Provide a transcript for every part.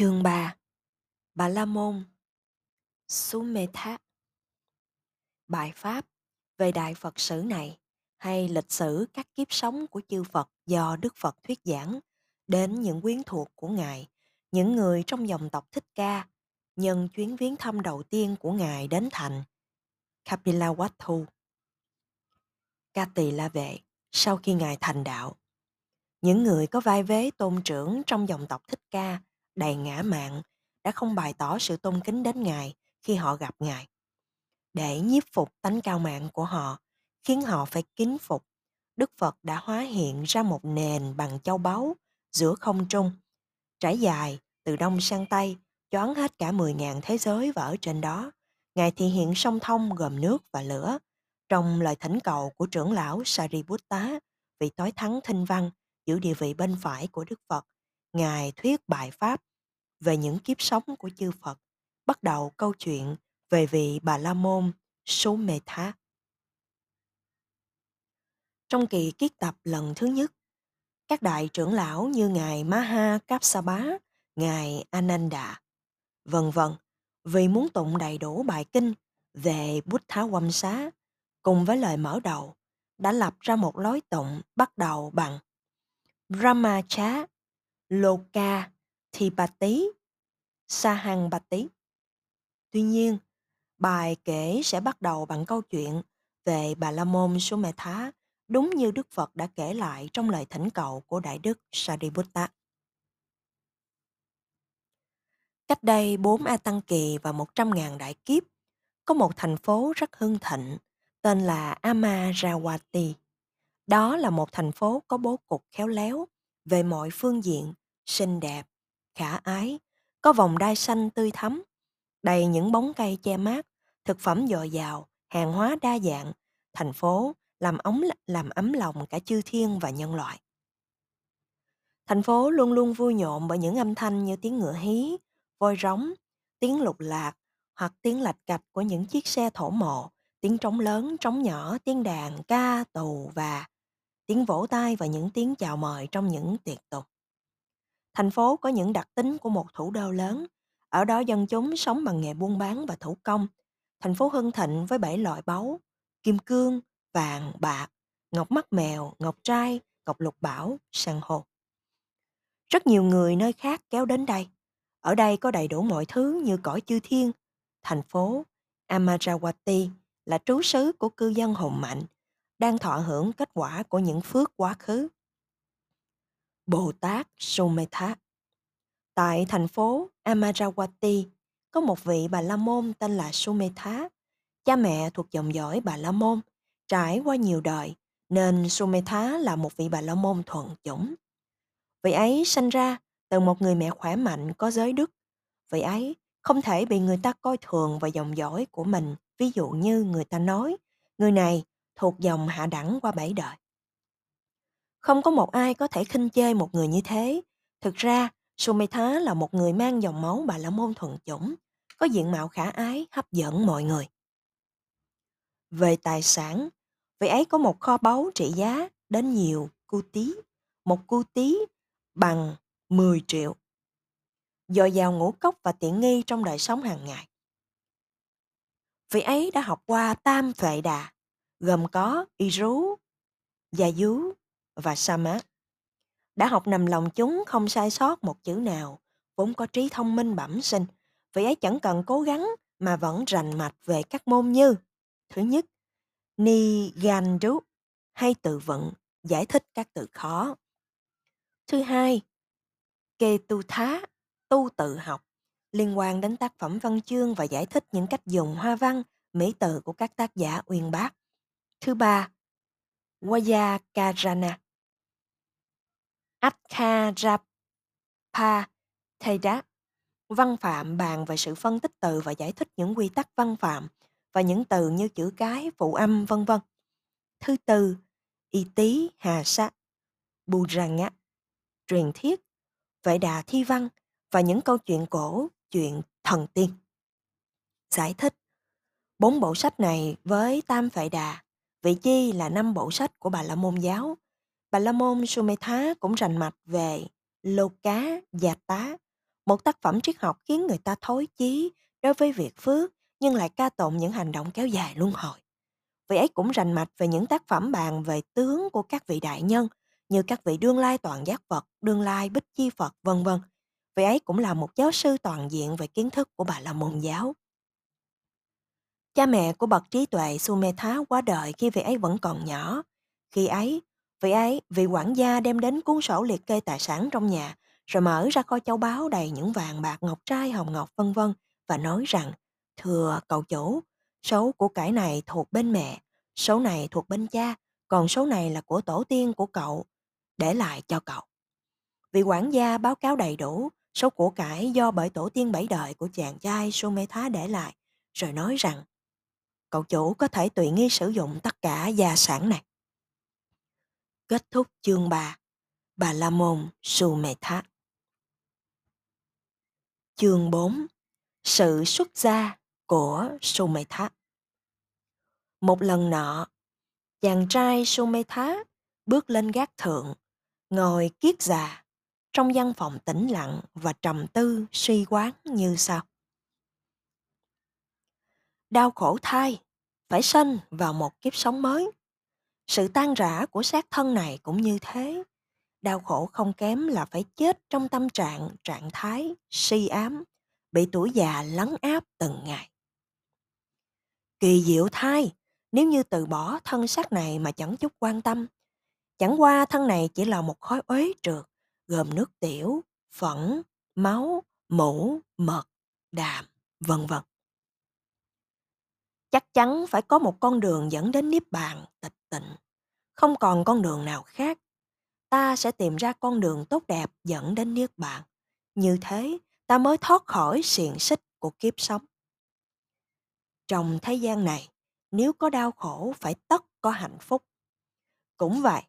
Chương 3 Bà La Môn sumetha Bài Pháp về Đại Phật sử này hay lịch sử các kiếp sống của chư Phật do Đức Phật thuyết giảng đến những quyến thuộc của Ngài, những người trong dòng tộc Thích Ca, nhân chuyến viếng thăm đầu tiên của Ngài đến thành Kapilavatthu. Ca Tỳ La Vệ sau khi Ngài thành đạo. Những người có vai vế tôn trưởng trong dòng tộc Thích Ca đầy ngã mạn đã không bày tỏ sự tôn kính đến Ngài khi họ gặp Ngài. Để nhiếp phục tánh cao mạng của họ, khiến họ phải kính phục, Đức Phật đã hóa hiện ra một nền bằng châu báu giữa không trung, trải dài từ đông sang tây, choán hết cả 10.000 thế giới và ở trên đó. Ngài thì hiện sông thông gồm nước và lửa. Trong lời thỉnh cầu của trưởng lão Sariputta, vị tối thắng thinh văn, giữ địa vị bên phải của Đức Phật, Ngài thuyết bài Pháp về những kiếp sống của chư Phật, bắt đầu câu chuyện về vị Bà La Môn số Mê Thá. Trong kỳ kiết tập lần thứ nhất, các đại trưởng lão như Ngài Maha Kapsabá, Ngài Ananda, vân vân, vì muốn tụng đầy đủ bài kinh về Bút Thá Quâm Xá, cùng với lời mở đầu, đã lập ra một lối tụng bắt đầu bằng Brahmacha Loka thì bà tí sa hằng bà tí Tuy nhiên, bài kể sẽ bắt đầu bằng câu chuyện về Bà La Môn số Mẹ Thá đúng như Đức Phật đã kể lại trong lời thỉnh cầu của Đại Đức Sariputta. Cách đây 4 A Tăng Kỳ và 100.000 đại kiếp, có một thành phố rất hưng thịnh tên là Amaravati. Đó là một thành phố có bố cục khéo léo về mọi phương diện, xinh đẹp, khả ái, có vòng đai xanh tươi thắm, đầy những bóng cây che mát, thực phẩm dồi dào, hàng hóa đa dạng, thành phố làm ấm làm ấm lòng cả chư thiên và nhân loại. Thành phố luôn luôn vui nhộn bởi những âm thanh như tiếng ngựa hí, voi rống, tiếng lục lạc hoặc tiếng lạch cạch của những chiếc xe thổ mộ, tiếng trống lớn, trống nhỏ, tiếng đàn, ca, tù và tiếng vỗ tay và những tiếng chào mời trong những tiệc tục. Thành phố có những đặc tính của một thủ đô lớn. Ở đó dân chúng sống bằng nghề buôn bán và thủ công. Thành phố hưng thịnh với bảy loại báu, kim cương, vàng, bạc, ngọc mắt mèo, ngọc trai, ngọc lục bảo, san hô. Rất nhiều người nơi khác kéo đến đây. Ở đây có đầy đủ mọi thứ như cõi chư thiên. Thành phố Amarawati là trú xứ của cư dân hùng mạnh, đang thọ hưởng kết quả của những phước quá khứ. Bồ Tát Sumetha. Tại thành phố Amaravati, có một vị Bà La Môn tên là Sumetha. Cha mẹ thuộc dòng dõi Bà La Môn, trải qua nhiều đời, nên Sumetha là một vị Bà La Môn thuận chủng. Vị ấy sinh ra từ một người mẹ khỏe mạnh có giới đức. Vị ấy không thể bị người ta coi thường vào dòng dõi của mình, ví dụ như người ta nói, người này thuộc dòng hạ đẳng qua bảy đời. Không có một ai có thể khinh chê một người như thế. Thực ra, Sumetha là một người mang dòng máu bà la môn thuần chủng, có diện mạo khả ái, hấp dẫn mọi người. Về tài sản, vị ấy có một kho báu trị giá đến nhiều cu tí. Một cu tí bằng 10 triệu. Dồi dào ngũ cốc và tiện nghi trong đời sống hàng ngày. Vị ấy đã học qua tam phệ đà, gồm có y rú, già dú, và Samat. Đã học nằm lòng chúng không sai sót một chữ nào, vốn có trí thông minh bẩm sinh, vì ấy chẳng cần cố gắng mà vẫn rành mạch về các môn như Thứ nhất, Ni Gandu hay tự vận giải thích các từ khó. Thứ hai, Kê tu thá, tu tự học, liên quan đến tác phẩm văn chương và giải thích những cách dùng hoa văn, mỹ từ của các tác giả uyên bác. Thứ ba, Vayakarana, thầy đáp, văn phạm bàn về sự phân tích từ và giải thích những quy tắc văn phạm và những từ như chữ cái, phụ âm, vân vân. Thứ tư, y tý hà sa, bù á truyền thiết, vệ đà thi văn và những câu chuyện cổ, chuyện thần tiên. Giải thích Bốn bộ sách này với Tam Vệ Đà, vị chi là năm bộ sách của Bà La Môn giáo Bà La Môn Sumetha cũng rành mạch về lô cá, già tá, Một tác phẩm triết học khiến người ta thối chí đối với việc phước nhưng lại ca tụng những hành động kéo dài luân hồi. Vị ấy cũng rành mạch về những tác phẩm bàn về tướng của các vị đại nhân như các vị đương lai toàn giác Phật, đương lai bích chi Phật, vân vân. Vị ấy cũng là một giáo sư toàn diện về kiến thức của Bà La Môn giáo. Cha mẹ của bậc trí tuệ Sumetha quá đời khi vị ấy vẫn còn nhỏ. Khi ấy, vị ấy, vị quản gia đem đến cuốn sổ liệt kê tài sản trong nhà, rồi mở ra coi châu báu đầy những vàng bạc ngọc trai hồng ngọc vân vân và nói rằng, thưa cậu chủ, số của cải này thuộc bên mẹ, số này thuộc bên cha, còn số này là của tổ tiên của cậu, để lại cho cậu. Vị quản gia báo cáo đầy đủ số của cải do bởi tổ tiên bảy đời của chàng trai Sumetha để lại, rồi nói rằng cậu chủ có thể tùy nghi sử dụng tất cả gia sản này. Kết thúc chương 3 Bà La Môn Sumedha Chương 4 Sự xuất gia của Sumedha Một lần nọ, chàng trai Sumedha bước lên gác thượng, ngồi kiết già trong văn phòng tĩnh lặng và trầm tư suy quán như sau. Đau khổ thai, phải sanh vào một kiếp sống mới. Sự tan rã của xác thân này cũng như thế. Đau khổ không kém là phải chết trong tâm trạng, trạng thái, si ám, bị tuổi già lấn áp từng ngày. Kỳ diệu thai, nếu như từ bỏ thân xác này mà chẳng chút quan tâm, chẳng qua thân này chỉ là một khói uế trượt, gồm nước tiểu, phẫn, máu, mũ, mật, đàm, vân vân. Chắc chắn phải có một con đường dẫn đến niết bàn, tịch tịnh. Không còn con đường nào khác. Ta sẽ tìm ra con đường tốt đẹp dẫn đến niết bàn. Như thế, ta mới thoát khỏi xiềng xích của kiếp sống. Trong thế gian này, nếu có đau khổ phải tất có hạnh phúc. Cũng vậy,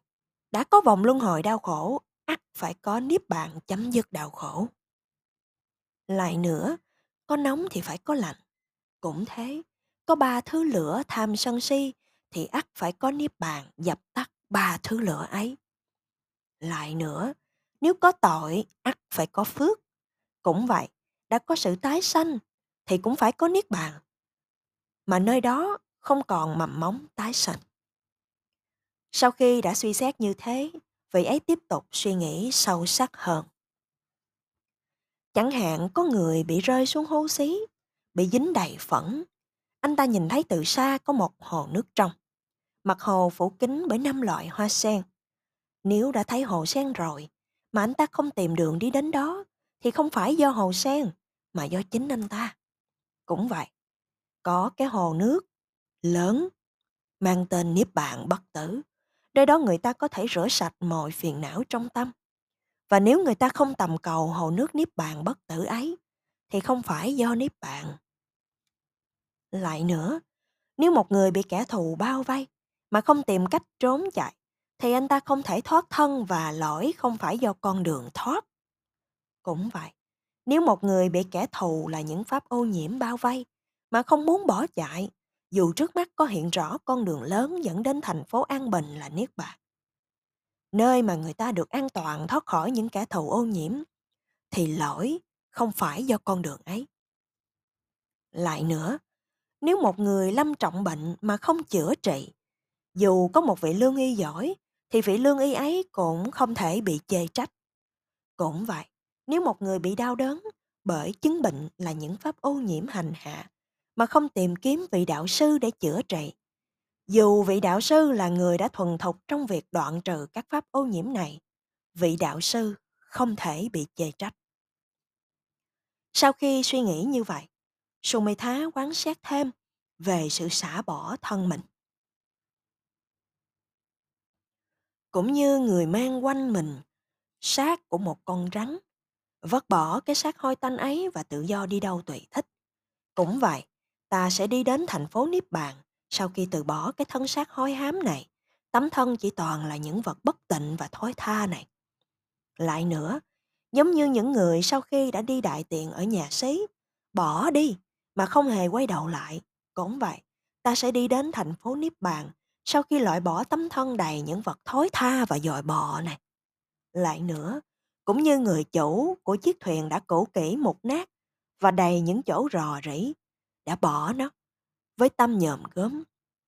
đã có vòng luân hồi đau khổ, ắt phải có niết bàn chấm dứt đau khổ. Lại nữa, có nóng thì phải có lạnh. Cũng thế, có ba thứ lửa tham sân si thì ắt phải có niết bàn dập tắt ba thứ lửa ấy. Lại nữa, nếu có tội, ắt phải có phước. Cũng vậy, đã có sự tái sanh thì cũng phải có niết bàn. Mà nơi đó không còn mầm móng tái sanh. Sau khi đã suy xét như thế, vị ấy tiếp tục suy nghĩ sâu sắc hơn. Chẳng hạn có người bị rơi xuống hố xí, bị dính đầy phẫn. Anh ta nhìn thấy từ xa có một hồ nước trong. Mặt hồ phủ kín bởi năm loại hoa sen. Nếu đã thấy hồ sen rồi, mà anh ta không tìm đường đi đến đó, thì không phải do hồ sen, mà do chính anh ta. Cũng vậy, có cái hồ nước lớn mang tên Niếp Bàn Bất Tử Nơi đó người ta có thể rửa sạch mọi phiền não trong tâm. Và nếu người ta không tầm cầu hồ nước Niếp bàn bất tử ấy, thì không phải do Niếp bàn. Lại nữa, nếu một người bị kẻ thù bao vây mà không tìm cách trốn chạy, thì anh ta không thể thoát thân và lỗi không phải do con đường thoát. Cũng vậy, nếu một người bị kẻ thù là những pháp ô nhiễm bao vây mà không muốn bỏ chạy dù trước mắt có hiện rõ con đường lớn dẫn đến thành phố An Bình là Niết Bàn. Nơi mà người ta được an toàn thoát khỏi những kẻ thù ô nhiễm, thì lỗi không phải do con đường ấy. Lại nữa, nếu một người lâm trọng bệnh mà không chữa trị, dù có một vị lương y giỏi, thì vị lương y ấy cũng không thể bị chê trách. Cũng vậy, nếu một người bị đau đớn bởi chứng bệnh là những pháp ô nhiễm hành hạ, mà không tìm kiếm vị đạo sư để chữa trị. Dù vị đạo sư là người đã thuần thục trong việc đoạn trừ các pháp ô nhiễm này, vị đạo sư không thể bị chê trách. Sau khi suy nghĩ như vậy, Sumitha quán xét thêm về sự xả bỏ thân mình. Cũng như người mang quanh mình xác của một con rắn, vứt bỏ cái xác hôi tanh ấy và tự do đi đâu tùy thích. Cũng vậy, ta sẽ đi đến thành phố Niết Bàn sau khi từ bỏ cái thân xác hôi hám này. Tấm thân chỉ toàn là những vật bất tịnh và thối tha này. Lại nữa, giống như những người sau khi đã đi đại tiện ở nhà xí, bỏ đi mà không hề quay đầu lại. Cũng vậy, ta sẽ đi đến thành phố Niết Bàn sau khi loại bỏ tấm thân đầy những vật thối tha và dòi bò này. Lại nữa, cũng như người chủ của chiếc thuyền đã cũ kỹ mục nát và đầy những chỗ rò rỉ, đã bỏ nó với tâm nhòm gớm.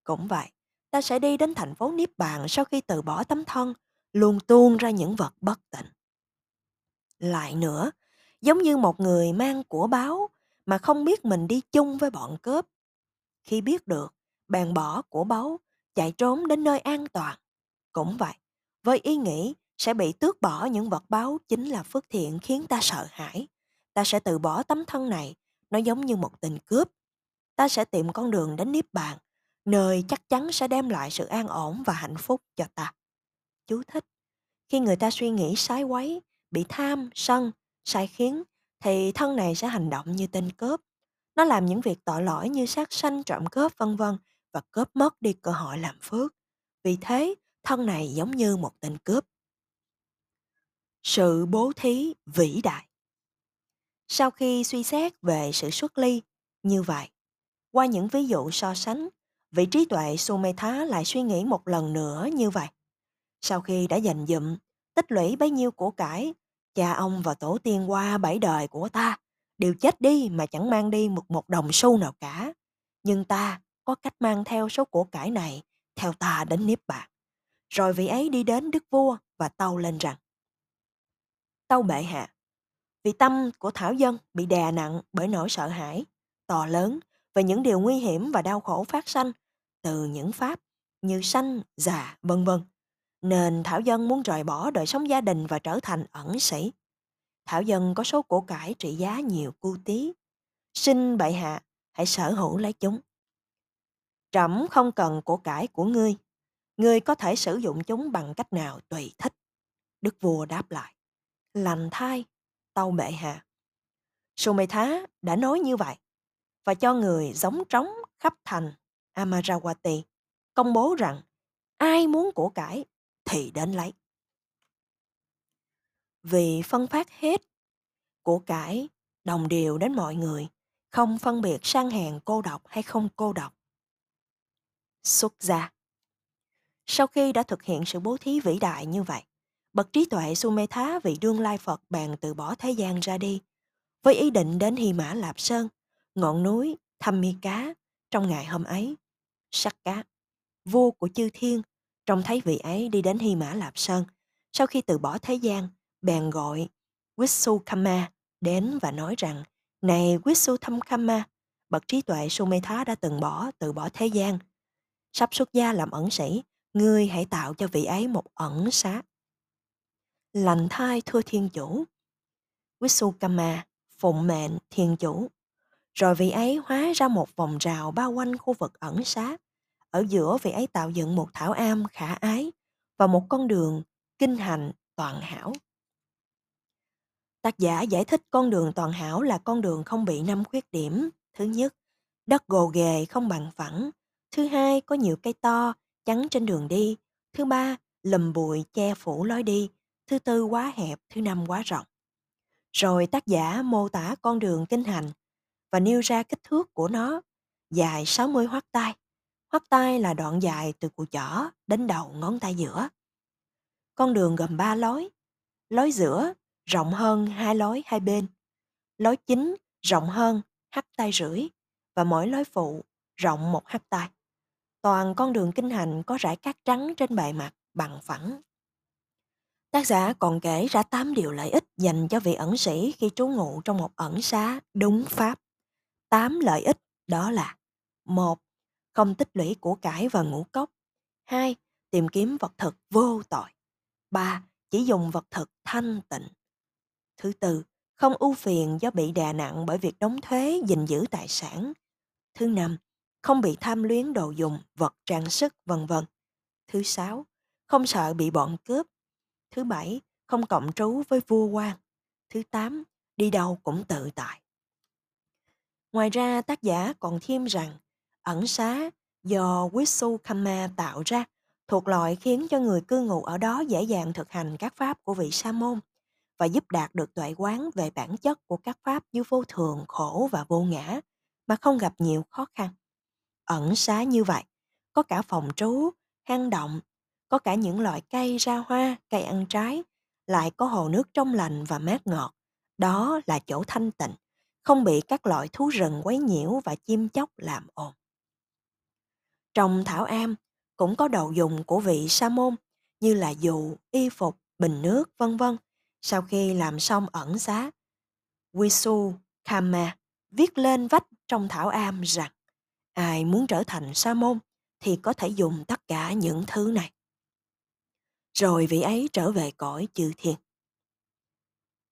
Cũng vậy, ta sẽ đi đến thành phố Niếp Bàn sau khi từ bỏ tấm thân, luôn tuôn ra những vật bất tịnh. Lại nữa, giống như một người mang của báo mà không biết mình đi chung với bọn cướp. Khi biết được, bèn bỏ của báu, chạy trốn đến nơi an toàn. Cũng vậy, với ý nghĩ sẽ bị tước bỏ những vật báo chính là phước thiện khiến ta sợ hãi. Ta sẽ từ bỏ tấm thân này, nó giống như một tình cướp. Ta sẽ tìm con đường đến Niết Bàn, nơi chắc chắn sẽ đem lại sự an ổn và hạnh phúc cho ta. Chú thích. Khi người ta suy nghĩ sái quấy, bị tham, sân, sai khiến, thì thân này sẽ hành động như tên cướp. Nó làm những việc tội lỗi như sát sanh, trộm cướp vân vân và cướp mất đi cơ hội làm phước. Vì thế, thân này giống như một tên cướp. Sự bố thí vĩ đại Sau khi suy xét về sự xuất ly, như vậy, qua những ví dụ so sánh, vị trí tuệ Sumetha lại suy nghĩ một lần nữa như vậy. Sau khi đã dành dụm, tích lũy bấy nhiêu của cải, cha ông và tổ tiên qua bảy đời của ta đều chết đi mà chẳng mang đi một một đồng xu nào cả. Nhưng ta có cách mang theo số của cải này theo ta đến Niếp Bạc. Rồi vị ấy đi đến Đức Vua và tâu lên rằng Tâu bệ hạ, vì tâm của Thảo Dân bị đè nặng bởi nỗi sợ hãi, to lớn về những điều nguy hiểm và đau khổ phát sanh từ những pháp như sanh, già, vân vân. Nên Thảo Dân muốn rời bỏ đời sống gia đình và trở thành ẩn sĩ. Thảo Dân có số của cải trị giá nhiều cu tí. Xin bệ hạ, hãy sở hữu lấy chúng. Trẫm không cần của cải của ngươi. Ngươi có thể sử dụng chúng bằng cách nào tùy thích. Đức vua đáp lại. Lành thai, tâu bệ hạ. Sumetha đã nói như vậy và cho người giống trống khắp thành Amarawati công bố rằng ai muốn của cải thì đến lấy. Vì phân phát hết của cải đồng đều đến mọi người, không phân biệt sang hèn cô độc hay không cô độc. Xuất gia Sau khi đã thực hiện sự bố thí vĩ đại như vậy, bậc trí tuệ Sumetha vị đương lai Phật bèn từ bỏ thế gian ra đi, với ý định đến Hy Mã Lạp Sơn, ngọn núi Thăm Mi Cá trong ngày hôm ấy. Sắc cá, vua của chư thiên, trông thấy vị ấy đi đến Hy Mã Lạp Sơn, sau khi từ bỏ thế gian, bèn gọi Vishukama đến và nói rằng Này Vishuthamkama, bậc trí tuệ Sumetha đã từng bỏ từ bỏ thế gian. Sắp xuất gia làm ẩn sĩ, ngươi hãy tạo cho vị ấy một ẩn xá. Lành thai thưa thiên chủ. Vishukama phụng mệnh thiên chủ. Rồi vị ấy hóa ra một vòng rào bao quanh khu vực ẩn xá. Ở giữa vị ấy tạo dựng một thảo am khả ái và một con đường kinh hành toàn hảo. Tác giả giải thích con đường toàn hảo là con đường không bị năm khuyết điểm. Thứ nhất, đất gồ ghề không bằng phẳng. Thứ hai, có nhiều cây to, chắn trên đường đi. Thứ ba, lùm bụi che phủ lối đi. Thứ tư quá hẹp, thứ năm quá rộng. Rồi tác giả mô tả con đường kinh hành và nêu ra kích thước của nó, dài 60 hoắt tay. Hoắt tay là đoạn dài từ cùi chỏ đến đầu ngón tay giữa. Con đường gồm ba lối. Lối giữa rộng hơn hai lối hai bên. Lối chính rộng hơn hắt tay rưỡi và mỗi lối phụ rộng một hắt tay. Toàn con đường kinh hành có rải cát trắng trên bề mặt bằng phẳng. Tác giả còn kể ra 8 điều lợi ích dành cho vị ẩn sĩ khi trú ngụ trong một ẩn xá đúng pháp. 8 lợi ích đó là một Không tích lũy của cải và ngũ cốc 2. Tìm kiếm vật thực vô tội 3. Chỉ dùng vật thực thanh tịnh Thứ tư, không ưu phiền do bị đè nặng bởi việc đóng thuế gìn giữ tài sản. Thứ năm, không bị tham luyến đồ dùng, vật trang sức, vân vân. Thứ sáu, không sợ bị bọn cướp. Thứ bảy, không cộng trú với vua quan. Thứ tám, đi đâu cũng tự tại. Ngoài ra, tác giả còn thêm rằng ẩn xá do Vishukama tạo ra thuộc loại khiến cho người cư ngụ ở đó dễ dàng thực hành các pháp của vị sa môn và giúp đạt được tuệ quán về bản chất của các pháp như vô thường, khổ và vô ngã mà không gặp nhiều khó khăn. Ẩn xá như vậy, có cả phòng trú, hang động, có cả những loại cây ra hoa, cây ăn trái, lại có hồ nước trong lành và mát ngọt. Đó là chỗ thanh tịnh, không bị các loại thú rừng quấy nhiễu và chim chóc làm ồn. Trong thảo am cũng có đồ dùng của vị sa môn như là dù, y phục, bình nước, vân vân. Sau khi làm xong ẩn xá, Wisu Kama viết lên vách trong thảo am rằng ai muốn trở thành sa môn thì có thể dùng tất cả những thứ này. Rồi vị ấy trở về cõi chư thiên.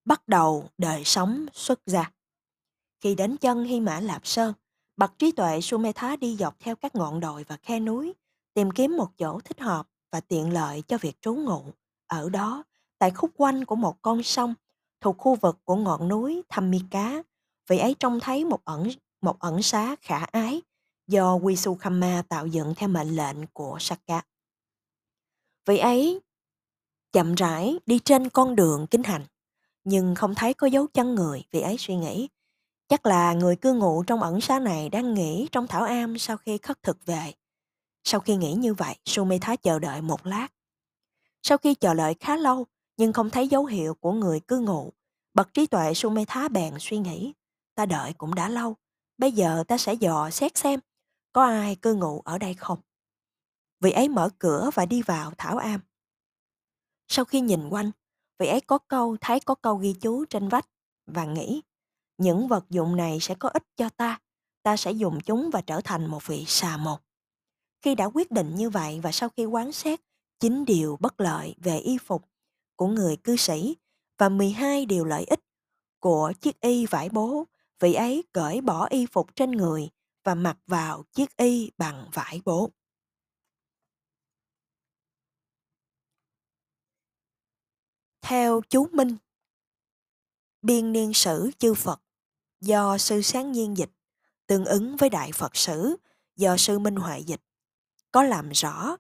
Bắt đầu đời sống xuất gia. Khi đến chân Hy Mã Lạp Sơn, bậc trí tuệ Sumetha đi dọc theo các ngọn đồi và khe núi, tìm kiếm một chỗ thích hợp và tiện lợi cho việc trú ngụ. Ở đó, tại khúc quanh của một con sông, thuộc khu vực của ngọn núi tham mi cá, vị ấy trông thấy một ẩn một ẩn xá khả ái do Wisukhamma tạo dựng theo mệnh lệnh của Saka. Vị ấy chậm rãi đi trên con đường kinh hành, nhưng không thấy có dấu chân người, vị ấy suy nghĩ. Chắc là người cư ngụ trong ẩn xá này đang nghỉ trong thảo am sau khi khất thực về. Sau khi nghĩ như vậy, Sumitha chờ đợi một lát. Sau khi chờ đợi khá lâu, nhưng không thấy dấu hiệu của người cư ngụ, bậc trí tuệ Sumitha bèn suy nghĩ. Ta đợi cũng đã lâu, bây giờ ta sẽ dò xét xem có ai cư ngụ ở đây không. Vị ấy mở cửa và đi vào thảo am. Sau khi nhìn quanh, vị ấy có câu thấy có câu ghi chú trên vách và nghĩ những vật dụng này sẽ có ích cho ta. Ta sẽ dùng chúng và trở thành một vị xà một. Khi đã quyết định như vậy và sau khi quán xét chín điều bất lợi về y phục của người cư sĩ và 12 điều lợi ích của chiếc y vải bố, vị ấy cởi bỏ y phục trên người và mặc vào chiếc y bằng vải bố. Theo chú Minh, biên niên sử chư Phật do sư sáng nhiên dịch tương ứng với đại Phật sử do sư Minh Huệ dịch có làm rõ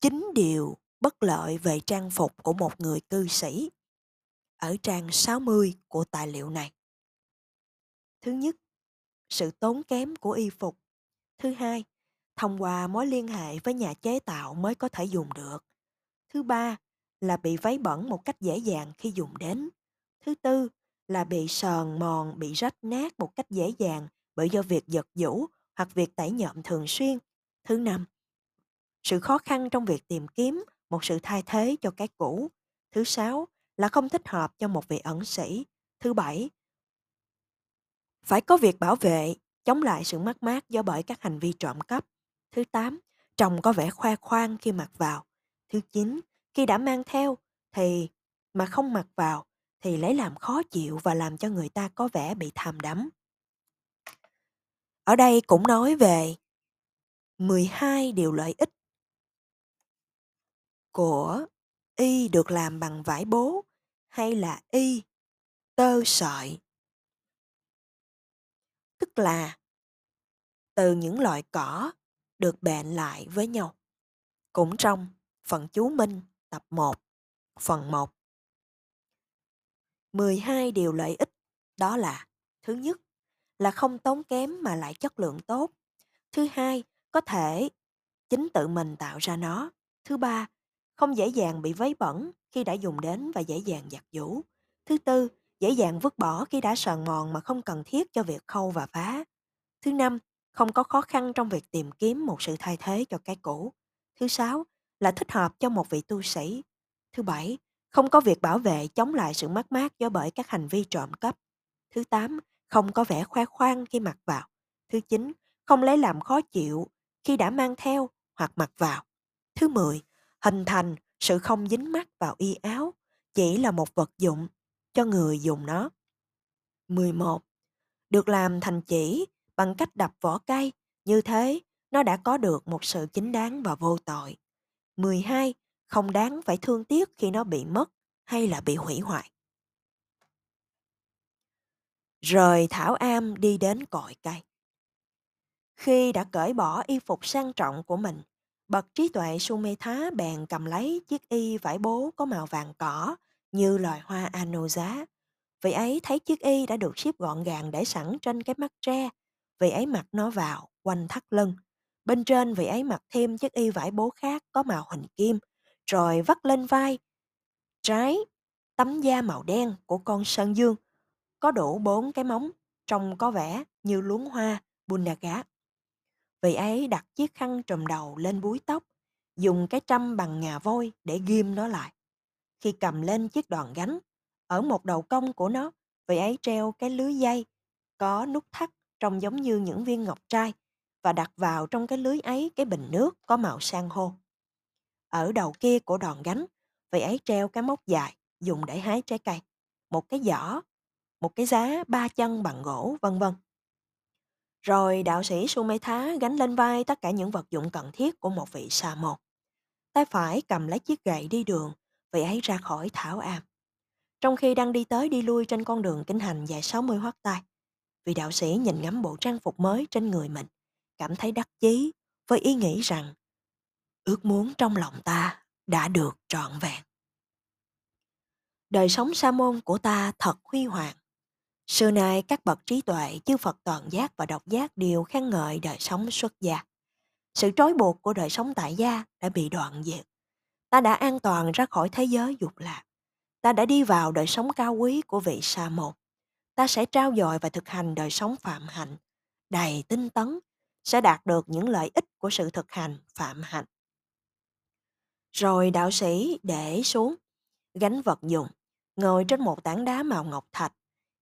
chính điều bất lợi về trang phục của một người cư sĩ ở trang 60 của tài liệu này. Thứ nhất, sự tốn kém của y phục. Thứ hai, thông qua mối liên hệ với nhà chế tạo mới có thể dùng được. Thứ ba là bị váy bẩn một cách dễ dàng khi dùng đến. Thứ tư là bị sờn mòn, bị rách nát một cách dễ dàng bởi do việc giật giũ hoặc việc tẩy nhợm thường xuyên. Thứ năm, sự khó khăn trong việc tìm kiếm một sự thay thế cho cái cũ. Thứ sáu là không thích hợp cho một vị ẩn sĩ. Thứ bảy, phải có việc bảo vệ, chống lại sự mất mát do bởi các hành vi trộm cắp. Thứ tám, chồng có vẻ khoe khoang khi mặc vào. Thứ chín, khi đã mang theo thì mà không mặc vào thì lấy làm khó chịu và làm cho người ta có vẻ bị tham đắm. Ở đây cũng nói về 12 điều lợi ích của y được làm bằng vải bố hay là y tơ sợi. Tức là từ những loại cỏ được bện lại với nhau. Cũng trong phần chú Minh tập 1, phần 1. 12 điều lợi ích đó là thứ nhất là không tốn kém mà lại chất lượng tốt. Thứ hai, có thể chính tự mình tạo ra nó. Thứ ba, không dễ dàng bị vấy bẩn khi đã dùng đến và dễ dàng giặt giũ. Thứ tư, dễ dàng vứt bỏ khi đã sờn mòn mà không cần thiết cho việc khâu và phá. Thứ năm, không có khó khăn trong việc tìm kiếm một sự thay thế cho cái cũ. Thứ sáu, là thích hợp cho một vị tu sĩ. Thứ bảy, không có việc bảo vệ chống lại sự mất mát do bởi các hành vi trộm cắp. Thứ tám, không có vẻ khoe khoang khi mặc vào. Thứ chín, không lấy làm khó chịu khi đã mang theo hoặc mặc vào. Thứ mười, hình thành sự không dính mắc vào y áo, chỉ là một vật dụng cho người dùng nó. 11. Được làm thành chỉ bằng cách đập vỏ cây, như thế nó đã có được một sự chính đáng và vô tội. 12. Không đáng phải thương tiếc khi nó bị mất hay là bị hủy hoại. Rời Thảo Am đi đến cội cây. Khi đã cởi bỏ y phục sang trọng của mình, bậc trí tuệ Sumetha bèn cầm lấy chiếc y vải bố có màu vàng cỏ như loài hoa ano giá. Vị ấy thấy chiếc y đã được ship gọn gàng để sẵn trên cái mắt tre. Vị ấy mặc nó vào, quanh thắt lưng. Bên trên vị ấy mặc thêm chiếc y vải bố khác có màu hình kim, rồi vắt lên vai. Trái Tấm da màu đen của con sơn dương có đủ bốn cái móng, trông có vẻ như luống hoa Bundaga. Vị ấy đặt chiếc khăn trùm đầu lên búi tóc, dùng cái trăm bằng ngà voi để ghim nó lại. Khi cầm lên chiếc đòn gánh, ở một đầu cong của nó, vị ấy treo cái lưới dây có nút thắt trông giống như những viên ngọc trai và đặt vào trong cái lưới ấy cái bình nước có màu san hô. Ở đầu kia của đòn gánh, vị ấy treo cái móc dài dùng để hái trái cây, một cái giỏ, một cái giá ba chân bằng gỗ, vân vân. Rồi đạo sĩ Sumetha gánh lên vai tất cả những vật dụng cần thiết của một vị sa môn. Tay phải cầm lấy chiếc gậy đi đường, vị ấy ra khỏi thảo am. Trong khi đang đi tới đi lui trên con đường kinh hành dài 60 hoắc tay, vị đạo sĩ nhìn ngắm bộ trang phục mới trên người mình, cảm thấy đắc chí với ý nghĩ rằng ước muốn trong lòng ta đã được trọn vẹn. Đời sống sa môn của ta thật huy hoàng. Xưa nay các bậc trí tuệ, chư Phật toàn giác và độc giác đều khen ngợi đời sống xuất gia. Sự trói buộc của đời sống tại gia đã bị đoạn diệt. Ta đã an toàn ra khỏi thế giới dục lạc. Ta đã đi vào đời sống cao quý của vị sa môn. Ta sẽ trao dồi và thực hành đời sống phạm hạnh, đầy tinh tấn, sẽ đạt được những lợi ích của sự thực hành phạm hạnh. Rồi đạo sĩ để xuống, gánh vật dụng, ngồi trên một tảng đá màu ngọc thạch,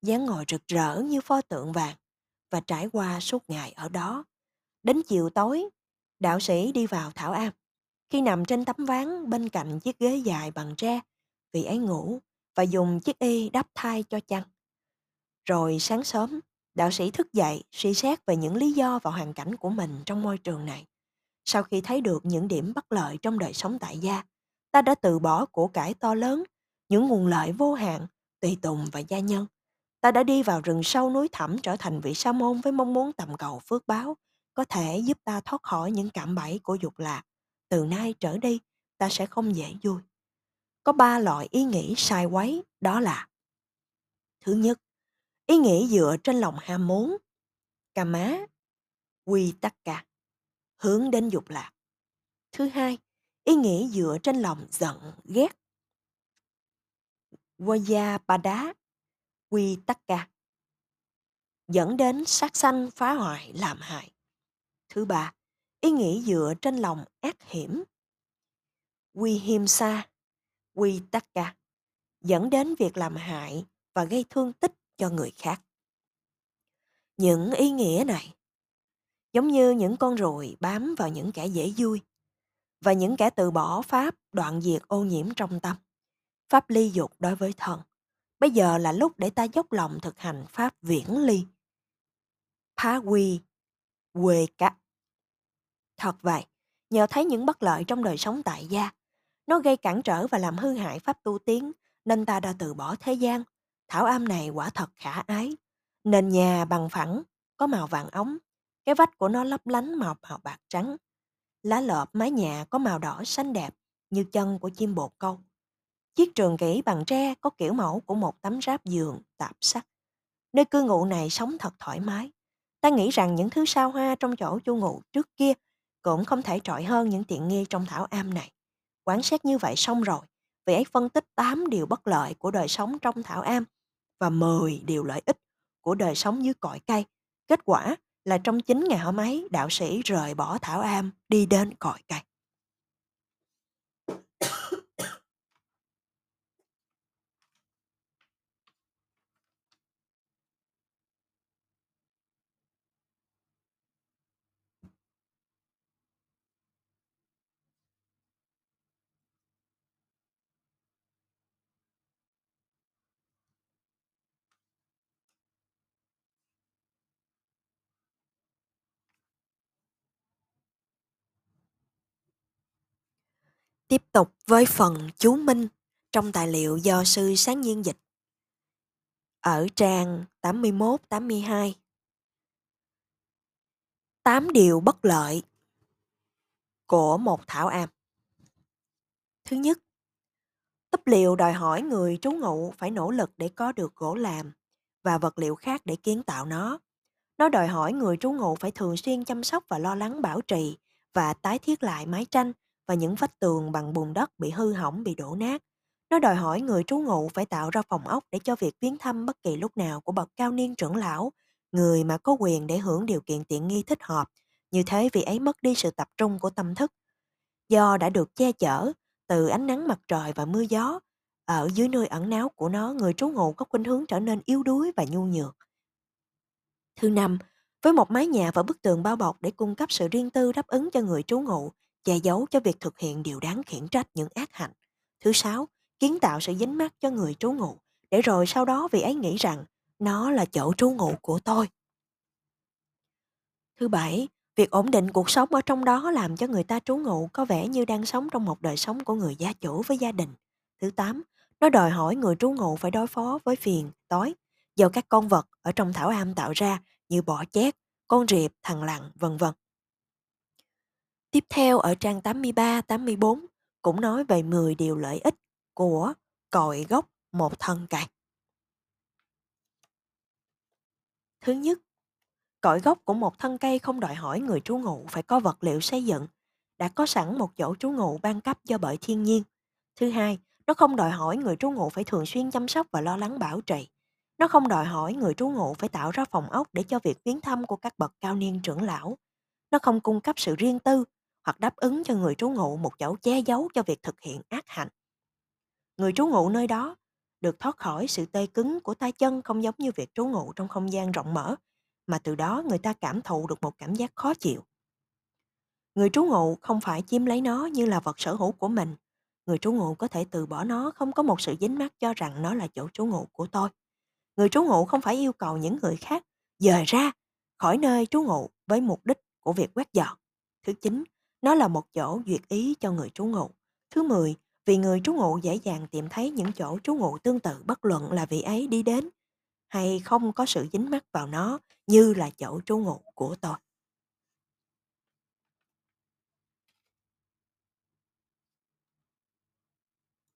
dáng ngồi rực rỡ như pho tượng vàng và trải qua suốt ngày ở đó. Đến chiều tối, đạo sĩ đi vào thảo am. Khi nằm trên tấm ván bên cạnh chiếc ghế dài bằng tre, vị ấy ngủ và dùng chiếc y đắp thai cho chăn. Rồi sáng sớm, đạo sĩ thức dậy suy xét về những lý do và hoàn cảnh của mình trong môi trường này. Sau khi thấy được những điểm bất lợi trong đời sống tại gia, ta đã từ bỏ của cải to lớn, những nguồn lợi vô hạn, tùy tùng và gia nhân. Ta đã đi vào rừng sâu núi thẳm trở thành vị sa môn với mong muốn tầm cầu phước báo, có thể giúp ta thoát khỏi những cảm bẫy của dục lạc. Từ nay trở đi, ta sẽ không dễ vui. Có ba loại ý nghĩ sai quấy, đó là Thứ nhất, ý nghĩ dựa trên lòng ham muốn, cà má, quy tắc cả hướng đến dục lạc. Thứ hai, ý nghĩ dựa trên lòng giận, ghét. Vajrapada, quy tắc ca, dẫn đến sát sanh phá hoại làm hại. Thứ ba, ý nghĩ dựa trên lòng ác hiểm. Quy hiêm sa, quy tắc ca, dẫn đến việc làm hại và gây thương tích cho người khác. Những ý nghĩa này giống như những con ruồi bám vào những kẻ dễ vui và những kẻ từ bỏ pháp đoạn diệt ô nhiễm trong tâm. Pháp ly dục đối với thần. Bây giờ là lúc để ta dốc lòng thực hành pháp viễn ly. Phá quy, quê cắt. Thật vậy, nhờ thấy những bất lợi trong đời sống tại gia, nó gây cản trở và làm hư hại pháp tu tiến, nên ta đã từ bỏ thế gian. Thảo am này quả thật khả ái. Nền nhà bằng phẳng, có màu vàng ống, cái vách của nó lấp lánh màu màu bạc trắng. Lá lợp mái nhà có màu đỏ xanh đẹp như chân của chim bồ câu. Chiếc trường kỷ bằng tre có kiểu mẫu của một tấm ráp giường tạp sắc. Nơi cư ngụ này sống thật thoải mái. Ta nghĩ rằng những thứ sao hoa trong chỗ chu ngụ trước kia cũng không thể trội hơn những tiện nghi trong thảo am này. Quán xét như vậy xong rồi, vị ấy phân tích 8 điều bất lợi của đời sống trong thảo am và 10 điều lợi ích của đời sống dưới cội cây. Kết quả là trong 9 ngày hôm ấy đạo sĩ rời bỏ thảo am đi đến cội cây. Tiếp tục với phần chú minh trong tài liệu do sư sáng nhiên dịch. Ở trang 81-82 8 điều bất lợi của một thảo am. Thứ nhất, túp liệu đòi hỏi người trú ngụ phải nỗ lực để có được gỗ làm và vật liệu khác để kiến tạo nó. Nó đòi hỏi người trú ngụ phải thường xuyên chăm sóc và lo lắng bảo trì và tái thiết lại mái tranh và những vách tường bằng bùn đất bị hư hỏng bị đổ nát. Nó đòi hỏi người trú ngụ phải tạo ra phòng ốc để cho việc viếng thăm bất kỳ lúc nào của bậc cao niên trưởng lão, người mà có quyền để hưởng điều kiện tiện nghi thích hợp. Như thế vì ấy mất đi sự tập trung của tâm thức. Do đã được che chở từ ánh nắng mặt trời và mưa gió, ở dưới nơi ẩn náu của nó, người trú ngụ có khuynh hướng trở nên yếu đuối và nhu nhược. Thứ năm, với một mái nhà và bức tường bao bọc để cung cấp sự riêng tư đáp ứng cho người trú ngụ, che giấu cho việc thực hiện điều đáng khiển trách những ác hạnh. Thứ sáu, kiến tạo sự dính mắc cho người trú ngụ, để rồi sau đó vị ấy nghĩ rằng nó là chỗ trú ngụ của tôi. Thứ bảy, việc ổn định cuộc sống ở trong đó làm cho người ta trú ngụ có vẻ như đang sống trong một đời sống của người gia chủ với gia đình. Thứ tám, nó đòi hỏi người trú ngụ phải đối phó với phiền, tối, do các con vật ở trong thảo am tạo ra như bọ chét, con riệp, thằn lằn, vân vân. Tiếp theo ở trang 83-84 cũng nói về 10 điều lợi ích của cội gốc một thân cây. Thứ nhất, cội gốc của một thân cây không đòi hỏi người trú ngụ phải có vật liệu xây dựng, đã có sẵn một chỗ trú ngụ ban cấp do bởi thiên nhiên. Thứ hai, nó không đòi hỏi người trú ngụ phải thường xuyên chăm sóc và lo lắng bảo trì. Nó không đòi hỏi người trú ngụ phải tạo ra phòng ốc để cho việc viếng thăm của các bậc cao niên trưởng lão. Nó không cung cấp sự riêng tư hoặc đáp ứng cho người trú ngụ một chỗ che giấu cho việc thực hiện ác hạnh. Người trú ngụ nơi đó được thoát khỏi sự tê cứng của tay chân không giống như việc trú ngụ trong không gian rộng mở, mà từ đó người ta cảm thụ được một cảm giác khó chịu. Người trú ngụ không phải chiếm lấy nó như là vật sở hữu của mình. Người trú ngụ có thể từ bỏ nó không có một sự dính mắc cho rằng nó là chỗ trú ngụ của tôi. Người trú ngụ không phải yêu cầu những người khác dời ra khỏi nơi trú ngụ với mục đích của việc quét dọn. Thứ chín, nó là một chỗ duyệt ý cho người trú ngụ. Thứ mười, vì người trú ngụ dễ dàng tìm thấy những chỗ trú ngụ tương tự bất luận là vị ấy đi đến hay không có sự dính mắc vào nó như là chỗ trú ngụ của tôi.